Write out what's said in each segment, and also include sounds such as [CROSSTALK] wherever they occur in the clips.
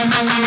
Yeah.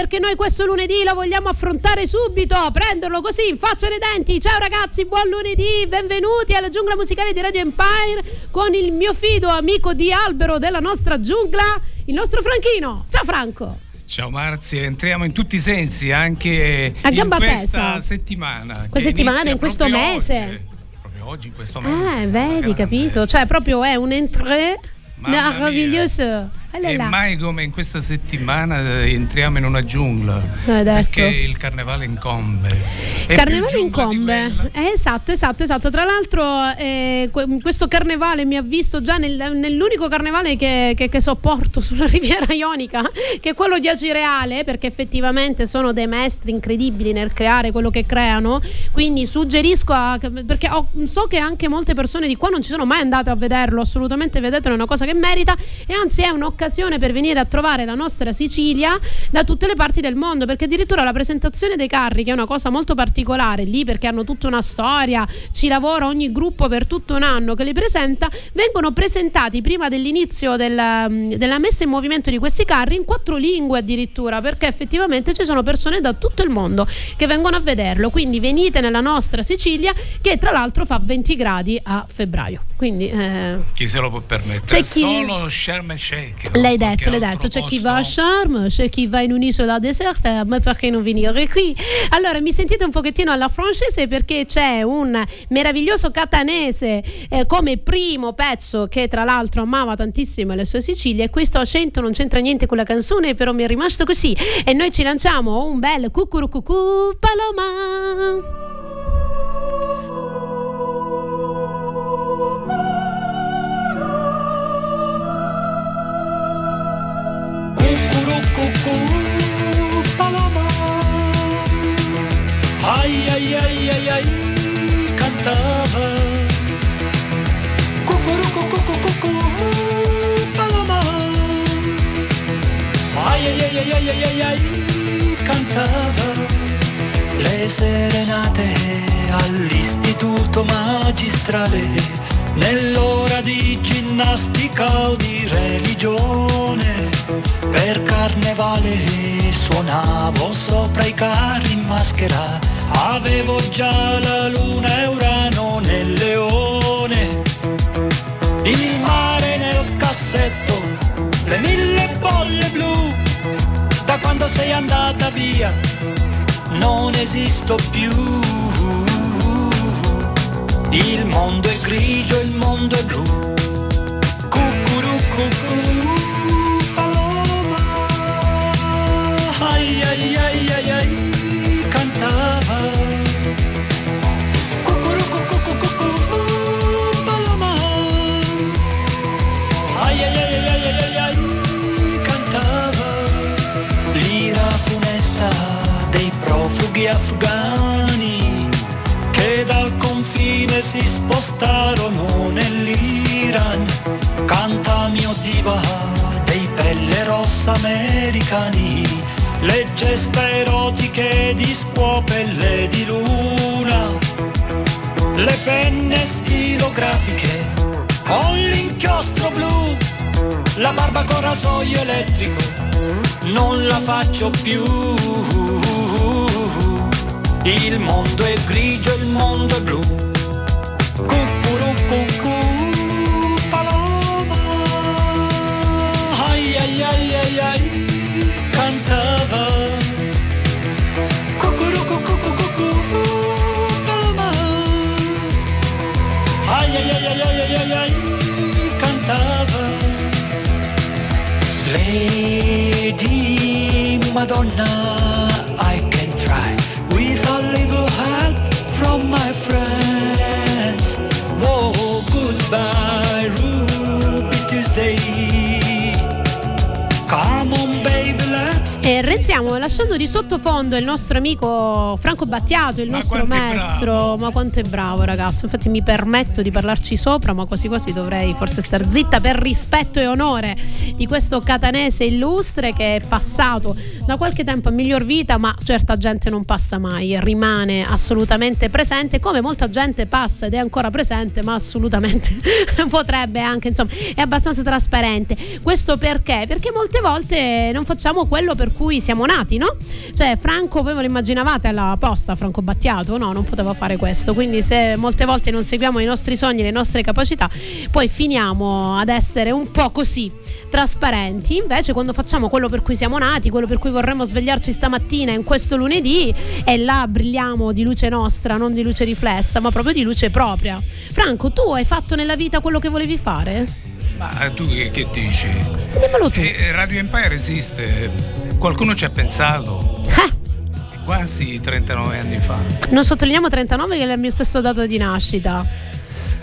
Perché noi questo lunedì lo vogliamo affrontare subito, prenderlo così in faccia ai denti. Ciao ragazzi, buon lunedì, benvenuti alla giungla musicale di Radio Empire con il mio fido amico di albero della nostra giungla, il nostro Franchino. Ciao Franco. Ciao Marzia, entriamo in tutti i sensi anche A in questa tesa. settimana. Questa settimana, in questo mese. Oggi, proprio oggi, in questo mese. Eh, vedi, capito? Cioè, proprio è un entrée meraviglioso. E mai come in questa settimana eh, entriamo in una giungla. Perché il carnevale incombe. Il carnevale incombe. Eh, esatto, esatto, esatto. Tra l'altro eh, questo carnevale mi ha visto già nel, nell'unico carnevale che, che, che, sopporto [LAUGHS] sulla Riviera Ionica, che è quello di Acireale, perché effettivamente sono dei maestri incredibili nel creare quello che creano. Quindi suggerisco, a, perché ho, so che anche molte persone di qua non ci sono mai andate a vederlo, assolutamente vedetelo, è una cosa che merita e anzi è un'occasione un'occasione per venire a trovare la nostra Sicilia da tutte le parti del mondo, perché addirittura la presentazione dei carri, che è una cosa molto particolare lì, perché hanno tutta una storia, ci lavora ogni gruppo per tutto un anno che li presenta, vengono presentati prima dell'inizio della, della messa in movimento di questi carri in quattro lingue addirittura, perché effettivamente ci sono persone da tutto il mondo che vengono a vederlo. Quindi venite nella nostra Sicilia, che tra l'altro fa 20 gradi a febbraio. Quindi, eh, chi se lo può permettere? C'è chi... Solo Sharm el Sheikh. L'hai detto, l'hai detto, c'è chi va a Sharm, c'è chi va in un'isola deserta, ma perché non venire qui? Allora, mi sentite un pochettino alla francese perché c'è un meraviglioso catanese eh, come primo pezzo che tra l'altro amava tantissimo le sue Sicilie e questo accento non c'entra niente con la canzone, però mi è rimasto così e noi ci lanciamo un bel cucurucucù paloma. Ay, ay, ay, ay, cantaba. Cucurucu, cucu, cucu, paloma. Ay, ay, ay, ay, ay, ay, ay, cantava. Le serenate all'istituto magistrale nell'ora di ginnastica o di religione per carnevale suonavo sopra i carri in maschera, avevo già la luna e Urano nel leone. Il mare nel cassetto, le mille bolle blu, da quando sei andata via non esisto più. Il mondo è grigio, il mondo è blu. Cucuru cucù. ay, ay, ay, ay, cantava. Cucuru, cucu, cucu, paloma. Ay, ay, ay, ay, cantava. L'ira funesta dei profughi afghani si spostarono nell'Iran. Canta mio diva dei pelle rossa americani le gesta erotiche di scuopelle di luna, le penne stilografiche con l'inchiostro blu, la barba con rasoio elettrico, non la faccio più. Il mondo è grigio, il mondo è blu. Madonna, I can try with a little help from my friend. hacer Rientriamo lasciando di sottofondo il nostro amico Franco Battiato, il Ma nostro maestro. bravo. Ma quanto è bravo, ragazzo. Infatti mi permetto di parlarci sopra, ma quasi quasi dovrei forse star zitta per rispetto e onore di questo catanese illustre che è passato da qualche tempo a miglior vita, ma certa gente non passa mai, rimane assolutamente presente, come molta gente passa ed è ancora presente, ma assolutamente [LAUGHS] potrebbe anche, insomma, è abbastanza trasparente. Questo perché? Perché molte volte non facciamo quello per cui siamo nati, no? Cioè, Franco, voi ve lo immaginavate alla posta, Franco Battiato? No, non poteva fare questo. Quindi, se molte volte non seguiamo i nostri sogni, le nostre capacità, poi finiamo ad essere un po' così trasparenti. Invece, quando facciamo quello per cui siamo nati, quello per cui vorremmo svegliarci stamattina in questo lunedì, e là brilliamo di luce nostra, non di luce riflessa, ma proprio di luce propria. Franco, tu hai fatto nella vita quello che volevi fare? Ma tu che, che dici? Dimmelo tu. Eh, Radio Empire esiste, qualcuno ci ha pensato. Eh, Quasi 39 anni fa. non sottolineiamo 39 che è il mio stesso dato di nascita.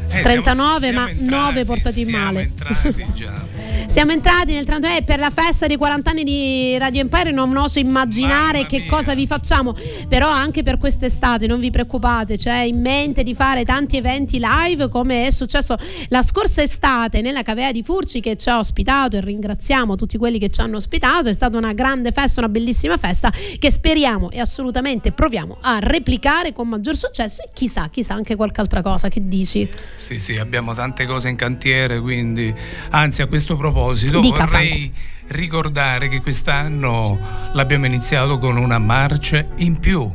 Eh, 39, siamo- ma siamo entrati, 9 portati siamo male. entrati già. [LAUGHS] Siamo entrati nel 39 per la festa dei 40 anni di Radio Empire, non oso immaginare che cosa vi facciamo, però anche per quest'estate non vi preoccupate, c'è in mente di fare tanti eventi live come è successo la scorsa estate nella Cavea di Furci che ci ha ospitato e ringraziamo tutti quelli che ci hanno ospitato, è stata una grande festa, una bellissima festa che speriamo e assolutamente proviamo a replicare con maggior successo e chissà, chissà anche qualche altra cosa, che dici? Sì, sì, abbiamo tante cose in cantiere, quindi anzi a questo proposito Dica, vorrei ricordare che quest'anno l'abbiamo iniziato con una marcia in più.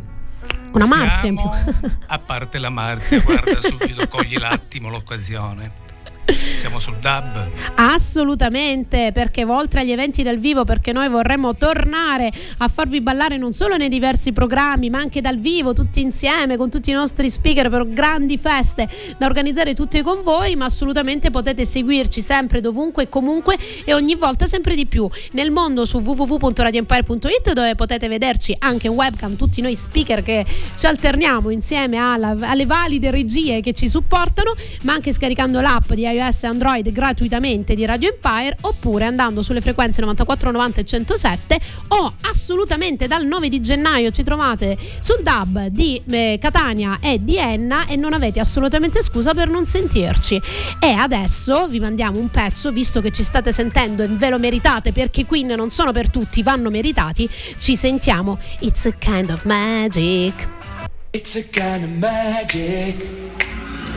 Una marzia in più. Siamo- a parte la marzia, guarda [LAUGHS] subito, cogli l'attimo l'occasione. Siamo sul DAB. Assolutamente, perché oltre agli eventi dal vivo, perché noi vorremmo tornare a farvi ballare non solo nei diversi programmi, ma anche dal vivo, tutti insieme, con tutti i nostri speaker per grandi feste da organizzare tutte con voi, ma assolutamente potete seguirci sempre, dovunque e comunque e ogni volta sempre di più nel mondo su www.radioempire.it dove potete vederci anche in webcam tutti noi speaker che ci alterniamo insieme alla- alle valide regie che ci supportano, ma anche scaricando l'app di iOS e Android gratuitamente di Radio Empire oppure andando sulle frequenze 94, 90 e 107 o assolutamente dal 9 di gennaio ci trovate sul DAB di eh, Catania e di Enna e non avete assolutamente scusa per non sentirci. E adesso vi mandiamo un pezzo, visto che ci state sentendo e ve lo meritate perché qui non sono per tutti, vanno meritati, ci sentiamo It's a kind of magic. It's a kind of magic.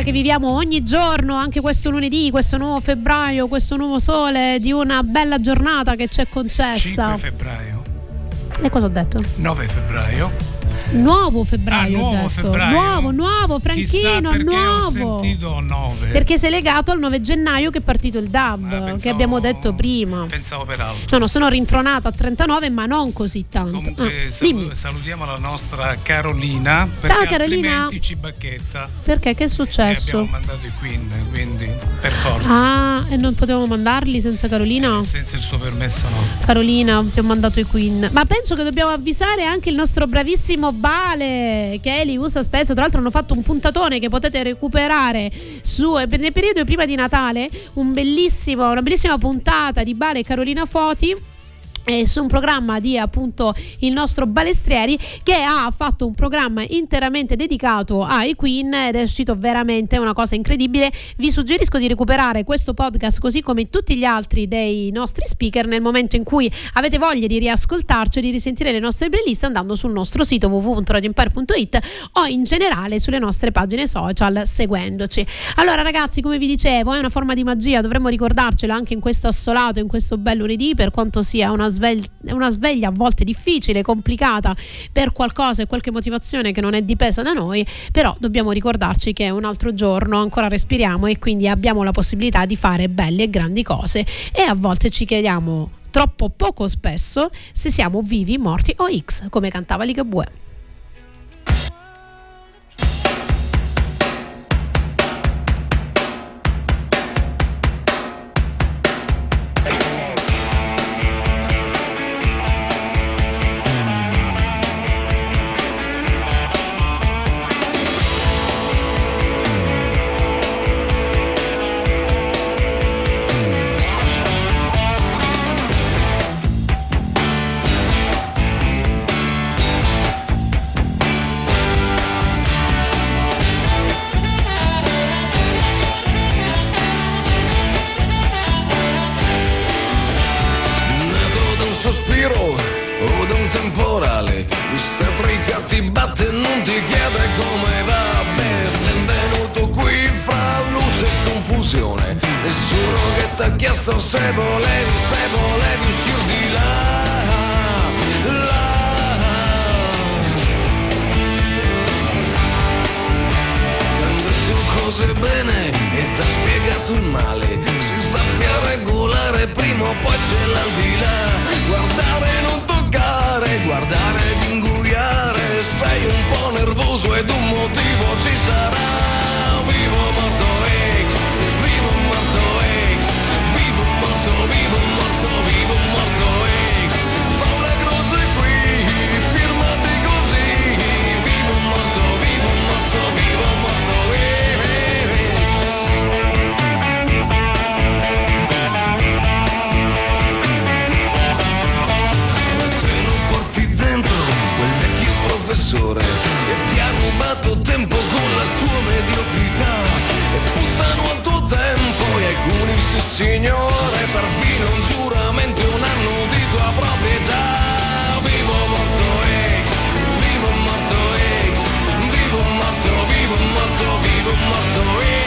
Quella che viviamo ogni giorno, anche questo lunedì, questo nuovo febbraio, questo nuovo sole di una bella giornata che ci è concessa. 5 febbraio. E cosa ho detto? 9 febbraio. Nuovo febbraio. Ah, nuovo febbraio. Nuovo, nuovo, Franchino, perché nuovo. ho sentito 9. Perché sei legato al 9 gennaio che è partito il DAB, Ah, pensavo- che abbiamo detto prima. Pensavo per altro. No, no, sono rintronata a 39, ma non così tanto. Comunque Ah, dimmi, salutiamo la nostra Carolina perché Carolina. ci bacchetta. perché che è E abbiamo successo? mandato i Queen, quindi per forza. Ah, e non potevamo mandarli senza Carolina? Eh, senza il suo permesso no. Carolina, ti ho mandato i Queen. Ma penso che dobbiamo avvisare anche il nostro bravissimo Bale, che li usa spesso. Tra l'altro hanno fatto un puntatone che potete recuperare su, eh, nel periodo prima di Natale, un una bellissima puntata di Bale e Carolina Foti. Eh, su un programma di appunto il nostro Balestrieri che ha fatto un programma interamente dedicato ai Queen. Ed è uscito veramente una cosa incredibile. Vi suggerisco di recuperare questo podcast così come tutti gli altri dei nostri speaker nel momento in cui avete voglia di riascoltarci o di risentire le nostre playlist andando sul nostro sito www.radioempire.it o in generale sulle nostre pagine social seguendoci. Allora ragazzi come vi dicevo è una forma di magia dovremmo ricordarcelo anche in questo assolato in questo bel lunedì per quanto sia una, sveglia, una sveglia a volte difficile complicata per qualcosa e qualche motivazione che non è dipesa da noi però dobbiamo ricordarci che è un altro giorno ancora respiriamo e quindi abbiamo la possibilità di fare belle e grandi cose e a volte ci chiediamo troppo poco spesso se siamo vivi, morti o X come cantava Ligabue confusione. Nessuno che t'ha chiesto se volevi, se volevi uscire di là. là. Cose bene e t'ha spiegato il male Si sappia regolare prima o poi c'è l'aldilà Guardare e non toccare, guardare ed ingoiare Sei un po' nervoso ed un motivo ci sarà Vivo morto X, che ti ha rubato tempo con la sua mediocrità sì signore perfino un giuramento e un anno di tua proprietà. Vivo morto ex vivo morto ex vivo morto vivo morto vivo morto ex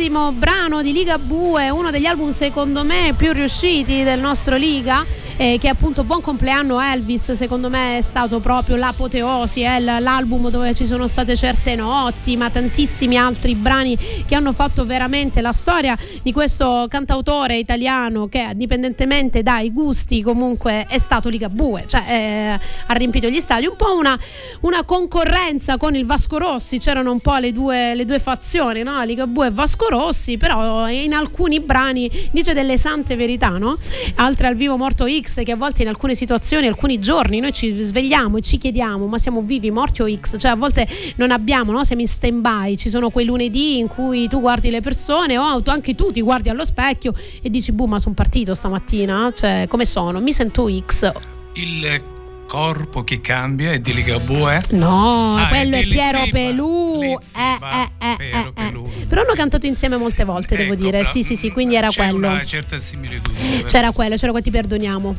bellissimo brano di Liga Bue, uno degli album secondo me più riusciti del nostro Liga, eh, che appunto Buon compleanno Elvis, secondo me è stato proprio l'apoteosi, è l'album dove ci sono state certe notti, ma tantissimi altri brani che hanno fatto veramente la storia di questo cantautore italiano che indipendentemente dai gusti comunque è stato Liga Bue, cioè eh, ha riempito gli stadi, un po' una, una, concorrenza con il Vasco Rossi, c'erano un po' le due, le due fazioni, no? Ligabue e Vasco Rossi, però in alcuni brani dice delle sante verità, no? Altre al vivo morto X che a volte in alcune situazioni, alcuni giorni noi ci svegliamo e ci chiediamo ma siamo vivi, morti o X? Cioè a volte non abbiamo, no? Siamo in stand by, ci sono quei lunedì in cui tu guardi le persone o anche tu ti guardi allo specchio e dici boh ma sono partito stamattina, cioè come sono? Mi sento X. Il corpo che cambia è di Ligabue? No, ah, quello è, è Piero Pelù. Eh, eh, eh, eh, Però hanno cantato insieme molte volte, ecco, devo dire. Sì, sì, sì, quindi era c'è quello. una certa similitudine. C'era quello, c'era qua ti perdoniamo.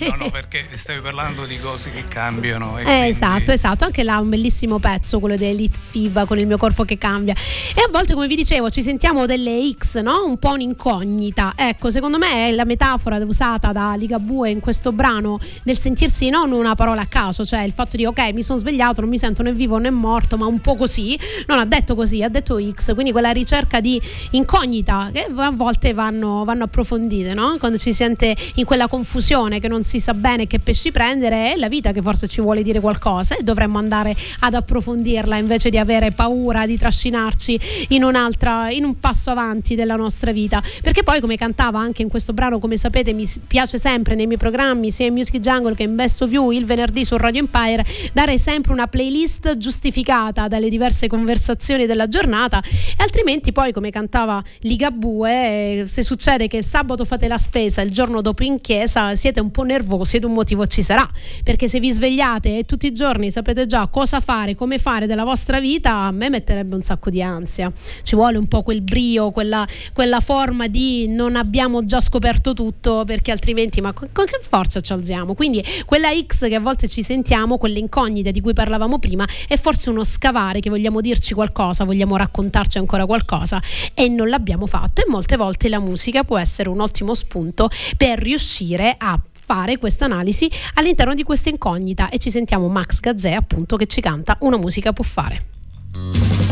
no, no, perché stavi parlando di cose che cambiano. Eh, quindi... Esatto, esatto. Anche là un bellissimo pezzo, quello dell'Elite FIBA con il mio corpo che cambia. E a volte, come vi dicevo, ci sentiamo delle X, no? Un po' un'incognita. Ecco, secondo me è la metafora usata da Ligabue in questo brano del sentirsi non non una parola a caso, cioè il fatto di ok, mi sono svegliato, non mi sento né vivo né morto, ma un po' così, non ha detto così, ha detto X, quindi quella ricerca di incognita che a volte vanno, vanno approfondite, no? Quando ci si sente in quella confusione che non si sa bene che pesci prendere, è la vita che forse ci vuole dire qualcosa e dovremmo andare ad approfondirla invece di avere paura di trascinarci in un'altra, in un passo avanti della nostra vita. Perché poi, come cantava anche in questo brano, come sapete, mi piace sempre nei miei programmi, sia in Music Jungle che in Best of You il venerdì su Radio Empire dare sempre una playlist giustificata dalle diverse conversazioni della giornata e altrimenti poi come cantava Ligabue se succede che il sabato fate la spesa il giorno dopo in chiesa siete un po' nervosi ed un motivo ci sarà. Perché se vi svegliate e tutti i giorni sapete già cosa fare come fare della vostra vita a me metterebbe un sacco di ansia. Ci vuole un po' quel brio quella, quella forma di non abbiamo già scoperto tutto perché altrimenti ma con, con che forza ci alziamo? Quindi quella X che a volte ci sentiamo, quelle incognite di cui parlavamo prima, è forse uno scavare che vogliamo dirci qualcosa, vogliamo raccontarci ancora qualcosa e non l'abbiamo fatto e molte volte la musica può essere un ottimo spunto per riuscire a fare questa analisi all'interno di questa incognita e ci sentiamo Max Gazzè appunto che ci canta Una musica può fare.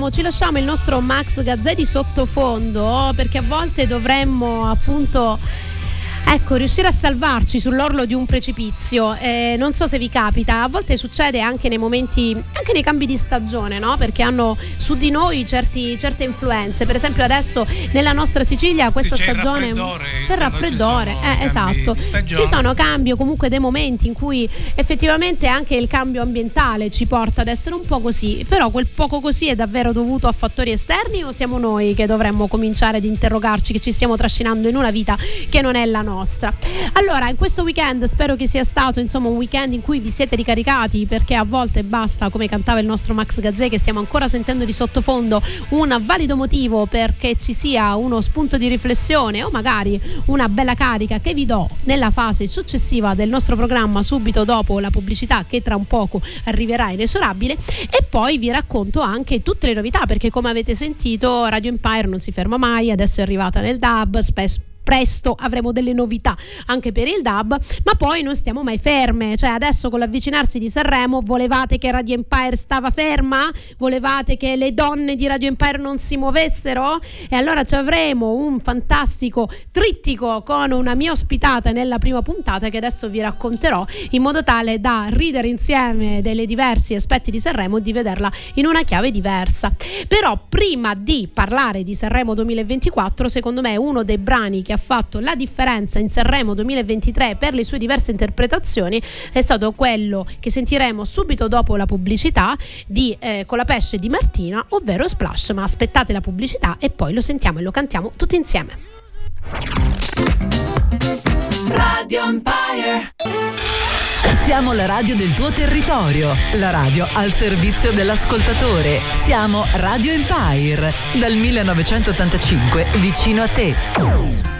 Lasciamo, ci lasciamo il nostro Max Gazzetti sottofondo perché a volte dovremmo appunto Ecco, riuscire a salvarci sull'orlo di un precipizio, eh, non so se vi capita, a volte succede anche nei momenti, anche nei cambi di stagione, no? Perché hanno su di noi certi, certe influenze. Per esempio adesso nella nostra Sicilia questa sì, c'è stagione il raffreddore, c'è il raffreddore, eh, esatto. Ci sono cambi o comunque dei momenti in cui effettivamente anche il cambio ambientale ci porta ad essere un po' così, però quel poco così è davvero dovuto a fattori esterni o siamo noi che dovremmo cominciare ad interrogarci che ci stiamo trascinando in una vita che non è la nostra? Nostra. Allora, in questo weekend spero che sia stato insomma un weekend in cui vi siete ricaricati perché a volte basta, come cantava il nostro Max Gazzè che stiamo ancora sentendo di sottofondo, un valido motivo perché ci sia uno spunto di riflessione o magari una bella carica che vi do nella fase successiva del nostro programma subito dopo la pubblicità che tra un poco arriverà inesorabile e poi vi racconto anche tutte le novità perché come avete sentito Radio Empire non si ferma mai, adesso è arrivata nel DAB, spesso presto avremo delle novità anche per il DAB, ma poi non stiamo mai ferme, cioè adesso con l'avvicinarsi di Sanremo volevate che Radio Empire stava ferma? Volevate che le donne di Radio Empire non si muovessero? E allora ci avremo un fantastico trittico con una mia ospitata nella prima puntata che adesso vi racconterò in modo tale da ridere insieme dei diversi aspetti di Sanremo e di vederla in una chiave diversa. Però prima di parlare di Sanremo 2024, secondo me uno dei brani che ha fatto la differenza in Sanremo 2023 per le sue diverse interpretazioni è stato quello che sentiremo subito dopo la pubblicità di eh, Con la pesce di Martina, ovvero Splash. Ma aspettate la pubblicità e poi lo sentiamo e lo cantiamo tutti insieme. Radio Empire. Siamo la radio del tuo territorio, la radio al servizio dell'ascoltatore. Siamo Radio Empire, dal 1985 vicino a te.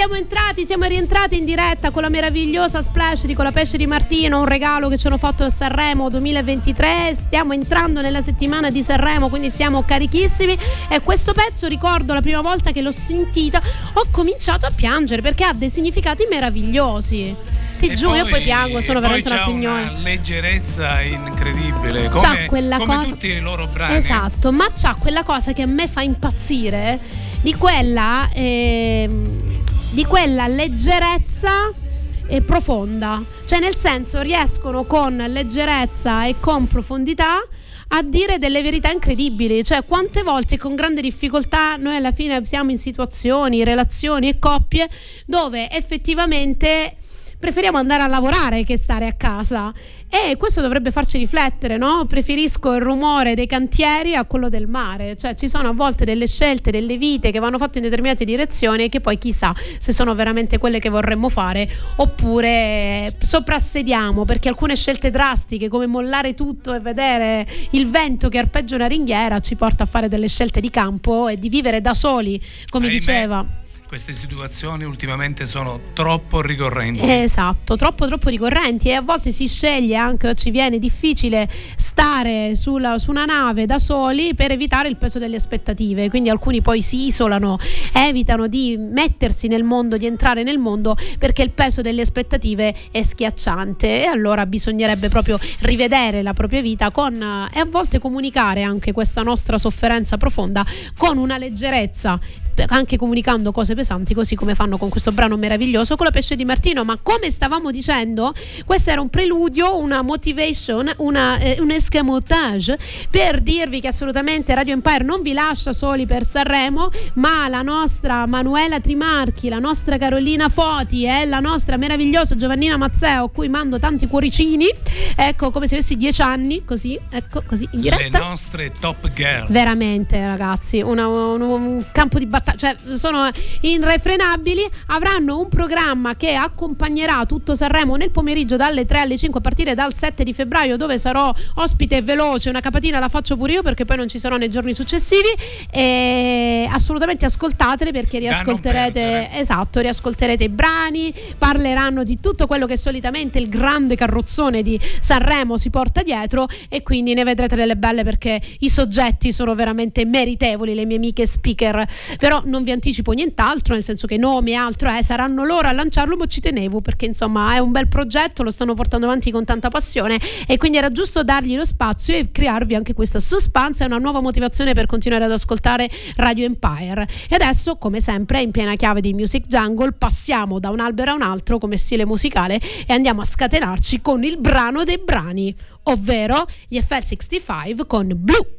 siamo entrati, siamo rientrati in diretta con la meravigliosa splash di Con la pesce di Martino, un regalo che ci hanno fatto a Sanremo 2023. Stiamo entrando nella settimana di Sanremo, quindi siamo carichissimi. E questo pezzo, ricordo la prima volta che l'ho sentita, ho cominciato a piangere perché ha dei significati meravigliosi. Ti giuro, io poi piango, sono veramente una c'ha pignone. una leggerezza incredibile, C'ha come, quella come cosa- tutti i loro brani. Esatto, ma c'ha quella cosa che a me fa impazzire di quella, ehm, di quella leggerezza eh, profonda. Cioè, nel senso, riescono con leggerezza e con profondità a dire delle verità incredibili. Cioè, quante volte con grande difficoltà noi alla fine siamo in situazioni, relazioni e coppie dove effettivamente preferiamo andare a lavorare che stare a casa. E questo dovrebbe farci riflettere, no? Preferisco il rumore dei cantieri a quello del mare. Cioè, ci sono a volte delle scelte, delle vite che vanno fatte in determinate direzioni e che poi chissà se sono veramente quelle che vorremmo fare oppure soprassediamo perché alcune scelte drastiche come mollare tutto e vedere il vento che arpeggia una ringhiera ci porta a fare delle scelte di campo e di vivere da soli, come Ahimè, diceva. Queste situazioni ultimamente sono troppo ricorrenti. Esatto, troppo troppo ricorrenti e a volte si sceglie anche o ci viene difficile stare sulla- su una nave da soli per evitare il peso delle aspettative, quindi alcuni poi si isolano, evitano di mettersi nel mondo, di entrare nel mondo perché il peso delle aspettative è schiacciante e allora bisognerebbe proprio rivedere la propria vita con, eh, e a volte comunicare anche questa nostra sofferenza profonda con una leggerezza anche comunicando cose pesanti così come fanno con questo brano meraviglioso con la pesce di Martino. Ma come stavamo dicendo questo era un preludio una motivation una, eh, un escamotage per dirvi che assolutamente Radio Empire non vi lascia soli per Sanremo ma la nostra Manuela Trimarchi la nostra Carolina Foti e la nostra meravigliosa Giovannina Mazzeo a cui mando tanti cuoricini. Ecco come se avessi dieci anni così ecco così in Le diretta. nostre top girl. Veramente, ragazzi, una- un, un campo di battaglia, cioè sono irrefrenabili. Avranno un programma che accompagnerà tutto Sanremo nel pomeriggio dalle 3 alle 5 a partire dal 7 di febbraio, dove sarò ospite veloce. Una capatina la faccio pure io perché poi non ci sarò nei giorni successivi. E assolutamente ascoltatele perché riascolterete, esatto, riascolterete i brani, parleranno di tutto quello che solitamente il grande carrozzone di Sanremo si porta dietro e quindi ne vedrete delle belle perché i soggetti sono veramente meritevoli, le mie amiche speaker. Però non vi anticipo nient'altro, nel senso che nomi e altro eh, saranno loro a lanciarlo, ma ci tenevo perché insomma è un bel progetto, lo stanno portando avanti con tanta passione e quindi era giusto dargli lo spazio e crearvi anche questa suspense e una nuova motivazione per continuare ad ascoltare Radio Empire. E adesso, come sempre, in piena chiave di Music Jungle, passiamo da un albero a un altro come stile musicale e andiamo a scatenarci con il brano dei brani, ovvero gli FL65 con Blue.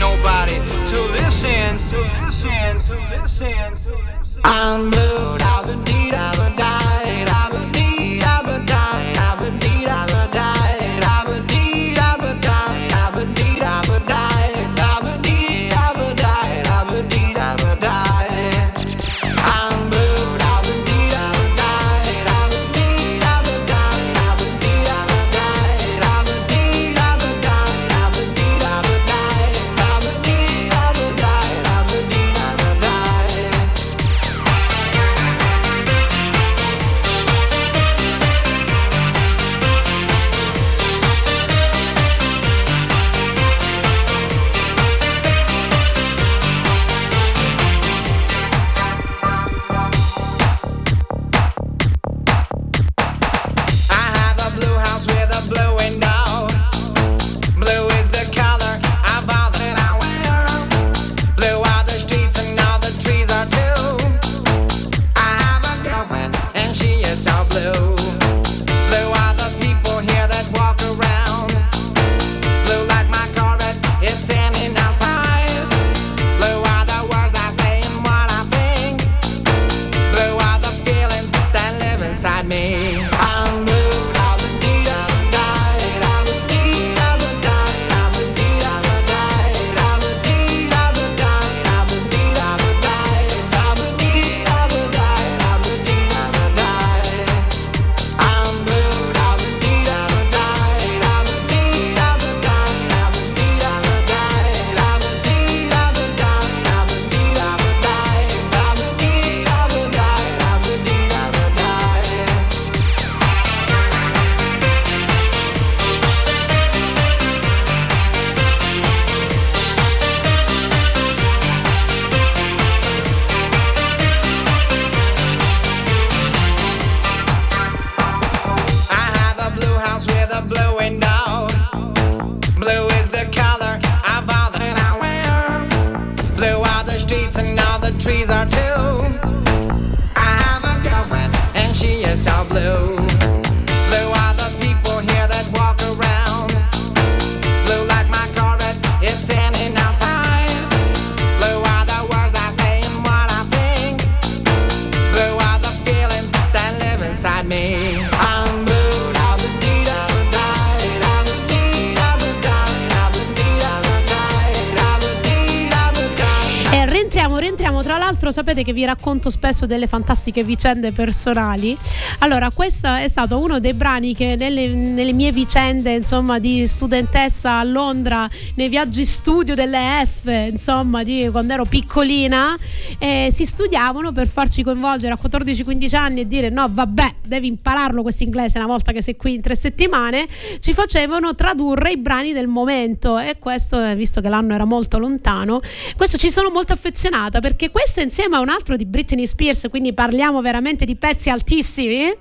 nobody to listen, to listen, to listen, to listen. I'm blue, I've been deed, I've been died, alone. Sapete che vi racconto spesso delle fantastiche vicende personali. Allora, questo è stato uno dei brani che nelle, nelle mie vicende, insomma, di studentessa a Londra, nei viaggi studio delle F, insomma, di quando ero piccolina, eh, si studiavano per farci coinvolgere a 14-15 anni e dire no, vabbè, devi impararlo questo inglese una volta che sei qui in tre settimane, ci facevano tradurre i brani del momento e questo, eh, visto che l'anno era molto lontano, questo ci sono molto affezionata perché questo insieme a un altro di Britney Spears, quindi parliamo veramente di pezzi altissimi,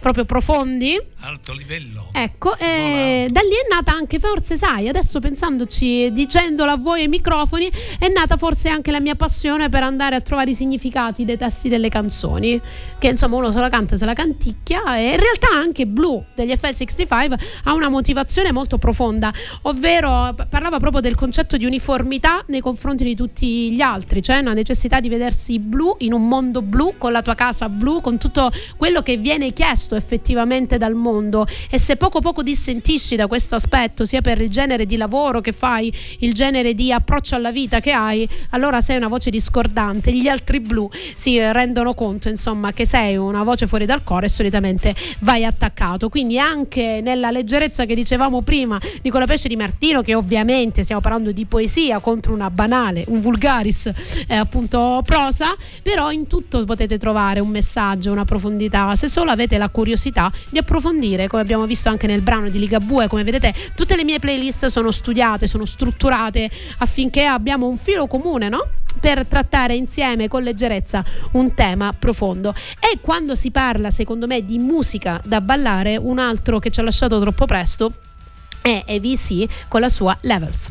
proprio profondi. Alto livello. Ecco, e da lì è nata anche, forse sai, adesso pensandoci, dicendolo a voi ai microfoni, è nata forse anche la mia passione per andare a trovare i significati dei testi delle canzoni, che insomma uno se la canta, se la canticchia e in realtà anche Blue degli FL65 ha una motivazione molto profonda, ovvero parlava proprio del concetto di uniformità nei confronti di tutti gli altri, cioè una necessità di vedersi blu in un mondo blu, con la tua casa blu, con tutto quello che viene chiesto effettivamente dal mondo. E se poco poco dissentisci da questo aspetto, sia per il genere di lavoro che fai, il genere di approccio alla vita che hai, allora sei una voce discordante, gli altri blu si rendono conto insomma che sei una voce fuori dal coro e solitamente vai attaccato, quindi anche nella leggerezza che dicevamo prima Nicola Pesce di Martino che ovviamente stiamo parlando di poesia contro una banale, un vulgaris eh, appunto prosa, però in tutto potete trovare un messaggio, una profondità, se solo avete la curiosità di approfondire, come abbiamo visto anche nel brano di Ligabue, come vedete tutte le mie playlist sono studiate, sono strutturate affinché abbiamo un filo comune, no? per trattare insieme con leggerezza un tema profondo. E quando si parla, secondo me, di musica da ballare, un altro che ci ha lasciato troppo presto è AVC con la sua Levels.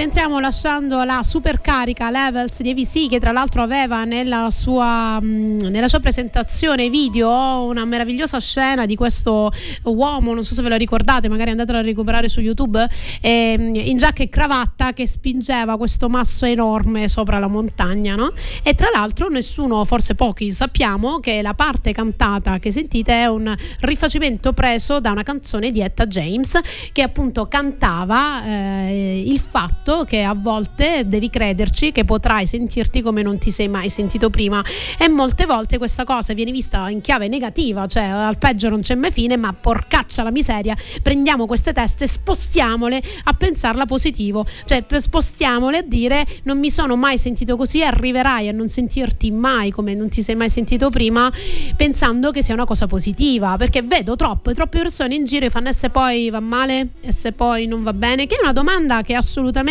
Rientriamo, lasciando la supercarica Levels di AVC che tra l'altro aveva nella sua, mh, nella sua, presentazione video una meravigliosa scena di questo uomo, non so se ve lo ricordate, magari andatelo a recuperare su YouTube, eh, in giacca e cravatta che spingeva questo masso enorme sopra la montagna. No? E tra l'altro nessuno, forse pochi, sappiamo che la parte cantata che sentite è un rifacimento preso da una canzone di Etta James che appunto cantava... Eh, il fatto che a volte devi crederci che potrai sentirti come non ti sei mai sentito prima. E molte volte questa cosa viene vista in chiave negativa, cioè al peggio non c'è mai fine, ma porcaccia la miseria, prendiamo queste teste, spostiamole a pensarla positivo, cioè spostiamole a dire non mi sono mai sentito così, arriverai a non sentirti mai come non ti sei mai sentito prima, pensando che sia una cosa positiva, perché vedo troppe, troppe persone in giro che fanno e se poi va male? E se poi non va bene, che è una domanda che è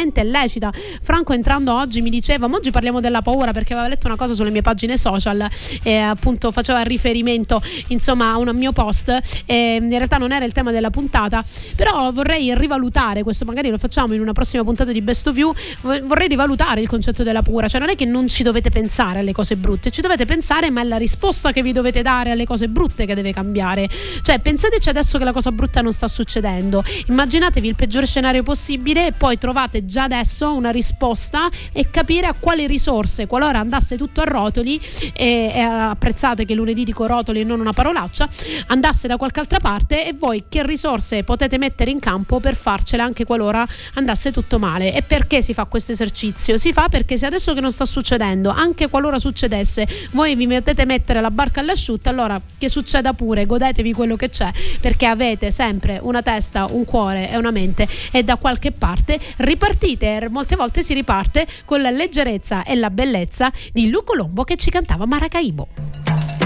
assolutamente lecita. Franco entrando oggi mi diceva, ma oggi parliamo della paura perché aveva letto una cosa sulle mie pagine social e appunto faceva riferimento insomma a un mio post e in realtà non era il tema della puntata, però vorrei rivalutare questo, magari lo facciamo in una prossima puntata di Best of You, vorrei rivalutare il concetto della paura, cioè non è che non ci dovete pensare alle cose brutte, ci dovete pensare ma è la risposta che vi dovete dare alle cose brutte che deve cambiare. Cioè pensateci adesso che la cosa brutta non sta succedendo, immaginatevi il peggiore scenario possibile e poi trovate già adesso una risposta e capire a quali risorse, qualora andasse tutto a rotoli, e, e apprezzate che lunedì dico rotoli e non una parolaccia, andasse da qualche altra parte e voi che risorse potete mettere in campo per farcela anche qualora andasse tutto male. E perché si fa questo esercizio? Si fa perché se adesso che non sta succedendo, anche qualora succedesse, voi vi mettete mettere la barca all'asciutto, allora che succeda pure, godetevi quello che c'è, perché avete sempre una testa, un cuore e una mente e da qualche parte ripartite, molte volte si riparte con la leggerezza e la bellezza di Lu Colombo che ci cantava Maracaibo.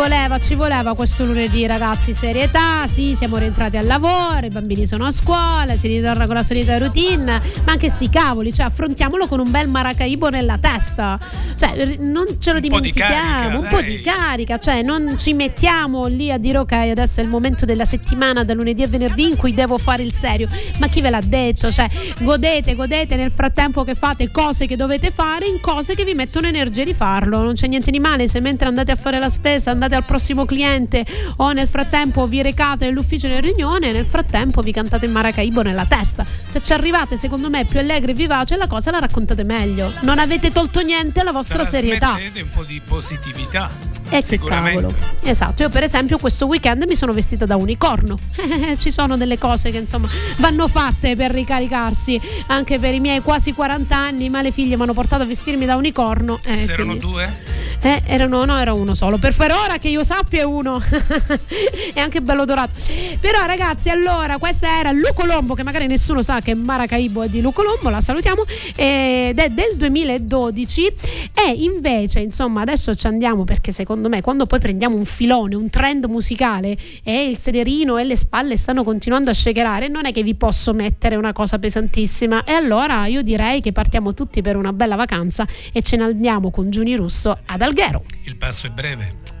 Voleva, ci voleva questo lunedì, ragazzi. Serietà, sì, siamo rientrati al lavoro, i bambini sono a scuola, si ritorna con la solita routine, ma anche sti cavoli, cioè affrontiamolo con un bel maracaibo nella testa. Cioè, non ce lo Un po' di dimentichiamo, carica, un po' di carica, cioè non ci mettiamo lì a dire ok, adesso è il momento della settimana da lunedì a venerdì in cui devo fare il serio. Ma chi ve l'ha detto? Cioè, godete, godete nel frattempo che fate cose che dovete fare in cose che vi mettono energia di farlo. Non c'è niente di male se mentre andate a fare la spesa, andate al prossimo cliente o nel frattempo vi recate nell'ufficio in riunione, nel frattempo vi cantate il maracaibo nella testa. Cioè ci arrivate secondo me più allegri e vivace e la cosa la raccontate meglio. Non avete tolto niente alla vostra serietà. Trasmettete un po' di positività. E che sicuramente. Esatto, io per esempio questo weekend mi sono vestita da unicorno. [LAUGHS] Ci sono delle cose che insomma vanno fatte per ricaricarsi, anche per i miei quasi 40 anni, ma le figlie mi hanno portato a vestirmi da unicorno. eh, Se erano quindi- due? Eh, erano, no, era uno solo. Per per ora che io sappia è uno. [LAUGHS] è anche bello dorato. Però, ragazzi, allora, questa era Lucolombo, che magari nessuno sa che Maracaibo è di Lucolombo, la salutiamo. Ed è del 2012. E invece, insomma, adesso ci andiamo perché secondo me, quando poi prendiamo un filone, un trend musicale e il sederino e le spalle stanno continuando a shakerare, non è che vi posso mettere una cosa pesantissima. E allora io direi che partiamo tutti per una bella vacanza e ce ne andiamo con Giuni Russo ad Alghero. Il passo è breve.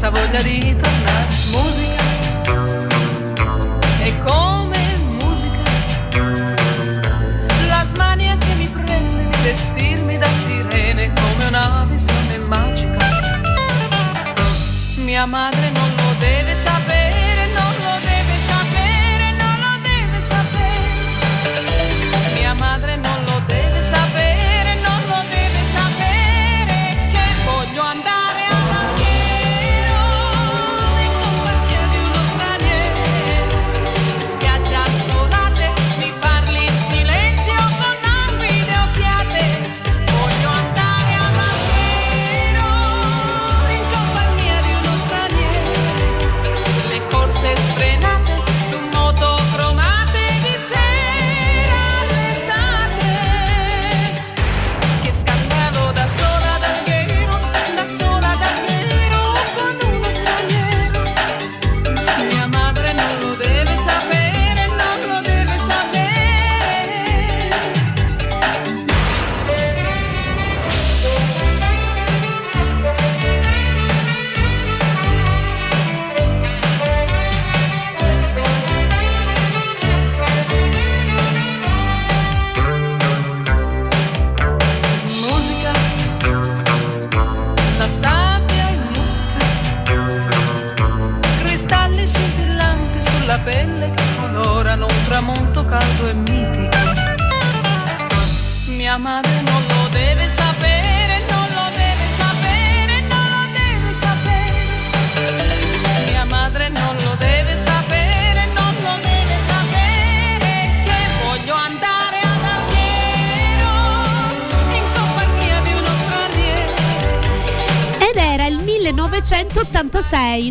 Senza voglia di tornare. Musica è come musica. La smania che mi prende di vestirmi da sirene come una visione magica. Mia madre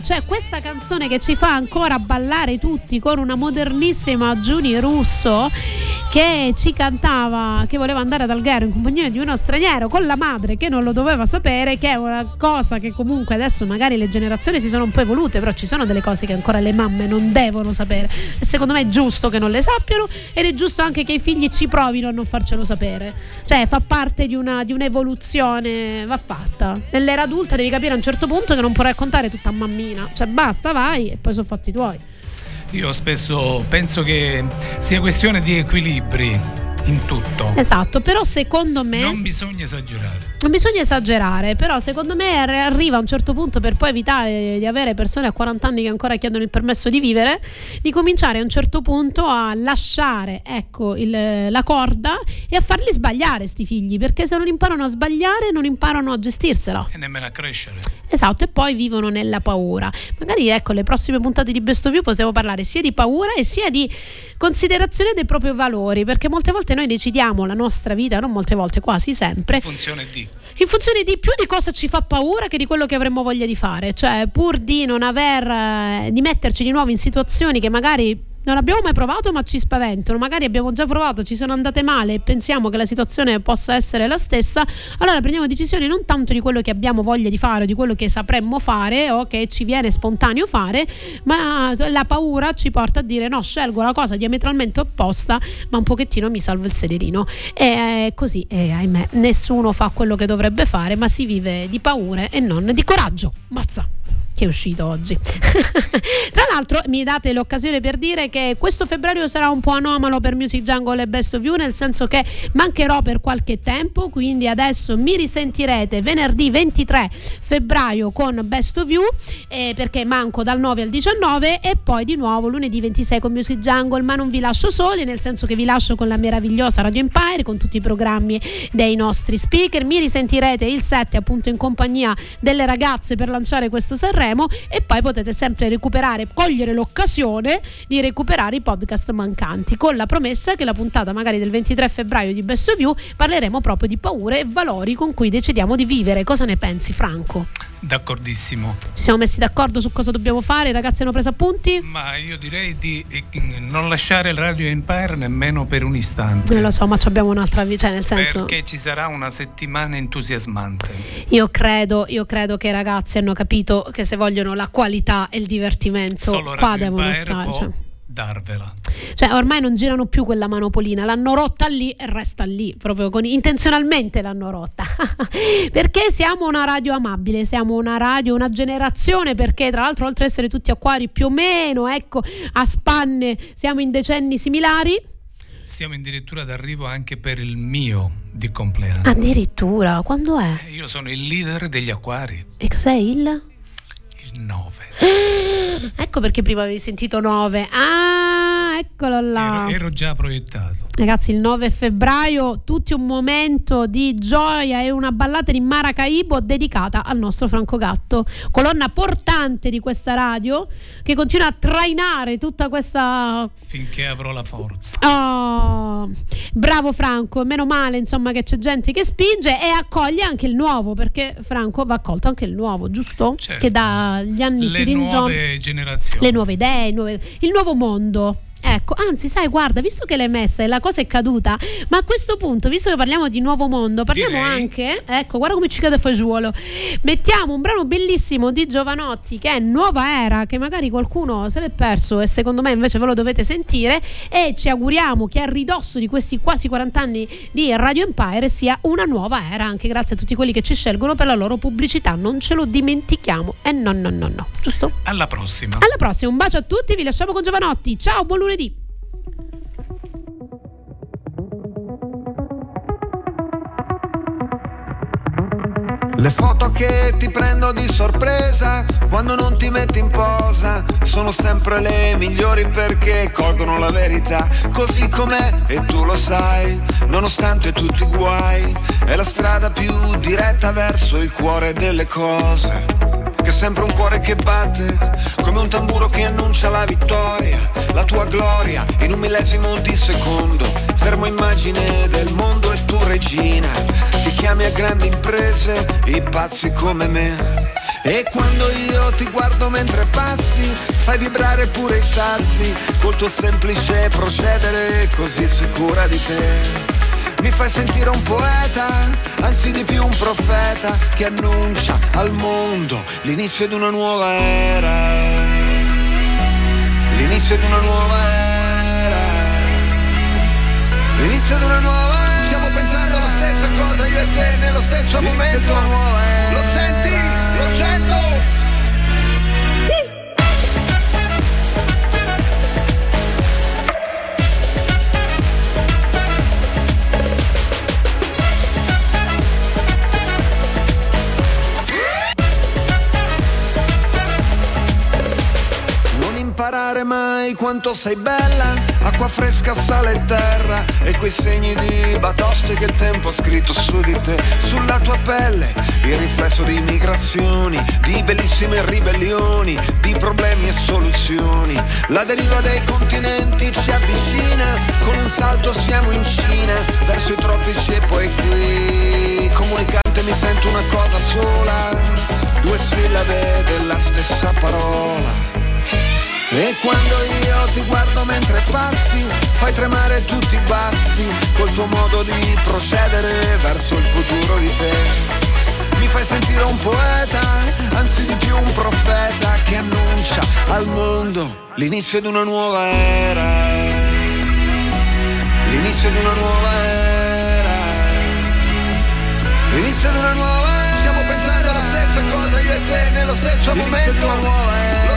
cioè questa canzone che ci fa ancora ballare tutti con una modernissima Giuni Russo che ci cantava che voleva andare ad Alghero in compagnia di uno straniero con la madre che non lo doveva sapere, che è una cosa che comunque adesso magari le generazioni si sono un po' evolute, però ci sono delle cose che ancora le mamme non devono sapere e secondo me è giusto che non le sappiano ed è giusto anche che i figli ci provino a non farcelo sapere. Cioè fa parte di, una, di un'evoluzione, va fatta. Nell'era adulta devi capire a un certo punto che non puoi raccontare tutta a mammina, cioè basta, vai e poi sono fatti tuoi. Io spesso penso che sia questione di equilibri in tutto. Esatto, però secondo me... Non bisogna esagerare. Non bisogna esagerare, però secondo me arri- arriva a un certo punto per poi evitare di avere persone a 40 anni che ancora chiedono il permesso di vivere, di cominciare a un certo punto a lasciare ecco, il- la corda e a farli sbagliare sti figli, perché se non imparano a sbagliare non imparano a gestirsela. E nemmeno a crescere. Esatto, e poi vivono nella paura. Magari ecco, le prossime puntate di Best of You possiamo parlare sia di paura e sia di considerazione dei propri valori, perché molte volte noi decidiamo la nostra vita, non molte volte, quasi sempre, In funzione di. In funzione di più di cosa ci fa paura che di quello che avremmo voglia di fare, cioè pur di non aver eh, di metterci di nuovo in situazioni che magari non abbiamo mai provato ma ci spaventano, magari abbiamo già provato, ci sono andate male e pensiamo che la situazione possa essere la stessa, allora prendiamo decisioni non tanto di quello che abbiamo voglia di fare o di quello che sapremmo fare o che ci viene spontaneo fare, ma la paura ci porta a dire no, scelgo la cosa diametralmente opposta, ma un pochettino mi salvo il sederino. E eh, così, e ahimè, nessuno fa quello che dovrebbe fare, ma si vive di paure e non di coraggio. Mazza! Che è uscito oggi. [LAUGHS] Tra l'altro mi date l'occasione per dire che questo febbraio sarà un po' anomalo per Music Jungle e Best of You, nel senso che mancherò per qualche tempo, quindi adesso mi risentirete venerdì 23 febbraio con Best of You, eh, perché manco dal 9 al 19 e poi di nuovo lunedì 26 con Music Jungle, ma non vi lascio soli, nel senso che vi lascio con la meravigliosa Radio Empire, con tutti i programmi dei nostri speaker, mi risentirete il 7 appunto in compagnia delle ragazze per lanciare questo Sanremo e poi potete sempre recuperare, cogliere l'occasione di recuperare i podcast mancanti con la promessa che la puntata magari del 23 febbraio di Best of You parleremo proprio di paure e valori con cui decidiamo di vivere. Cosa ne pensi Franco? D'accordissimo. Ci siamo messi d'accordo su cosa dobbiamo fare? I ragazzi hanno preso appunti? Ma io direi di eh, non lasciare il Radio Empire nemmeno per un istante. Non lo so, ma ci abbiamo un'altra vita, cioè nel senso... Perché ci sarà una settimana entusiasmante. Io credo, io credo che i ragazzi hanno capito che se vogliono la qualità e il divertimento, Solo qua Radio devono Empire stare. Cioè. Darvela. Cioè, ormai non girano più quella manopolina, l'hanno rotta lì e resta lì, proprio con- intenzionalmente l'hanno rotta. [LAUGHS] perché siamo una radio amabile, siamo una radio, una generazione, perché tra l'altro oltre ad essere tutti acquari più o meno, ecco, a spanne siamo in decenni similari. Siamo addirittura d'arrivo anche per il mio di compleanno. Addirittura, quando è? Eh, Io sono il leader degli acquari, E cos'è il? Il 9. [GASPS] Ecco perché prima avevi sentito 9. Ah, eccolo là. Ero, ero già proiettato. Ragazzi, il 9 febbraio, tutti un momento di gioia e una ballata di Maracaibo dedicata al nostro Franco Gatto, colonna portante di questa radio che continua a trainare tutta questa Finché avrò la forza. Oh, bravo Franco, meno male insomma che c'è gente che spinge e accoglie anche il nuovo, perché Franco va accolto anche il nuovo, giusto? Certo. Che dagli anni si Le ringiova nuove generazioni. le nuove idee, nuove- il nuovo mondo. Ecco, anzi, sai, guarda, visto che l'hai messa e la cosa è caduta, ma a questo punto, visto che parliamo di nuovo mondo, parliamo Direi. anche, ecco, guarda come ci cade fagiolo. Mettiamo un brano bellissimo di Giovanotti che è Nuova Era, che magari qualcuno se l'è perso e secondo me invece ve lo dovete sentire e ci auguriamo che a ridosso di questi quasi 40 anni di Radio Empire sia una nuova era, anche grazie a tutti quelli che ci scelgono per la loro pubblicità, non ce lo dimentichiamo. E no, no, no, no, giusto? Alla prossima. Alla prossima, un bacio a tutti, vi lasciamo con Giovanotti. Ciao, buon lunedì. Le foto che ti prendo di sorpresa quando non ti metti in posa sono sempre le migliori perché colgono la verità così com'è e tu lo sai, nonostante tutti i guai, è la strada più diretta verso il cuore delle cose. Che è sempre un cuore che batte, come un tamburo che annuncia la vittoria, la tua gloria in un millesimo di secondo. Fermo immagine del mondo e tu regina, ti chiami a grandi imprese, i pazzi come me. E quando io ti guardo mentre passi, fai vibrare pure i sassi, col tuo semplice procedere così sicura di te. Mi fai sentire un poeta, anzi di più un profeta che annuncia al mondo l'inizio di una nuova era. L'inizio di una nuova era. L'inizio di una nuova era. Stiamo pensando alla stessa cosa io e te nello stesso momento. Lo senti? Lo sento? Quanto sei bella, acqua fresca, sale e terra e quei segni di batoste che il tempo ha scritto su di te, sulla tua pelle, il riflesso di migrazioni, di bellissime ribellioni, di problemi e soluzioni. La deriva dei continenti ci avvicina, con un salto siamo in Cina, verso i tropici e poi qui. Comunicante mi sento una cosa sola, due sillabe della stessa parola. E quando io ti guardo mentre passi, fai tremare tutti i bassi, col tuo modo di procedere verso il futuro di te. Mi fai sentire un poeta, anzi di più un profeta che annuncia al mondo l'inizio di una nuova era. L'inizio di una nuova era. L'inizio di una nuova era. Stiamo pensando alla stessa cosa io e te nello stesso momento.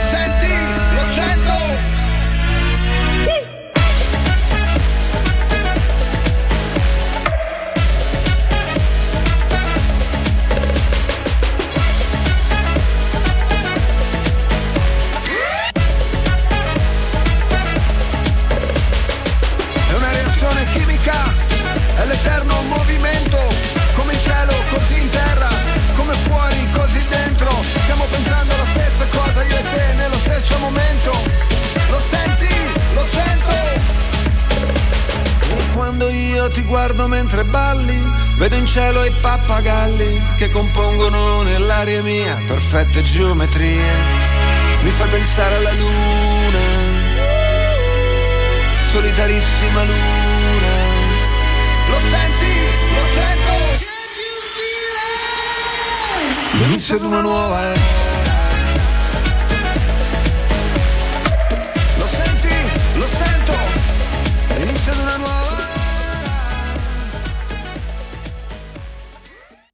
Quando io ti guardo mentre balli, vedo in cielo i pappagalli che compongono nell'aria mia perfette geometrie. Mi fai pensare alla luna solitarissima luna. Lo senti? Lo sento? L'inizio di una nuova era.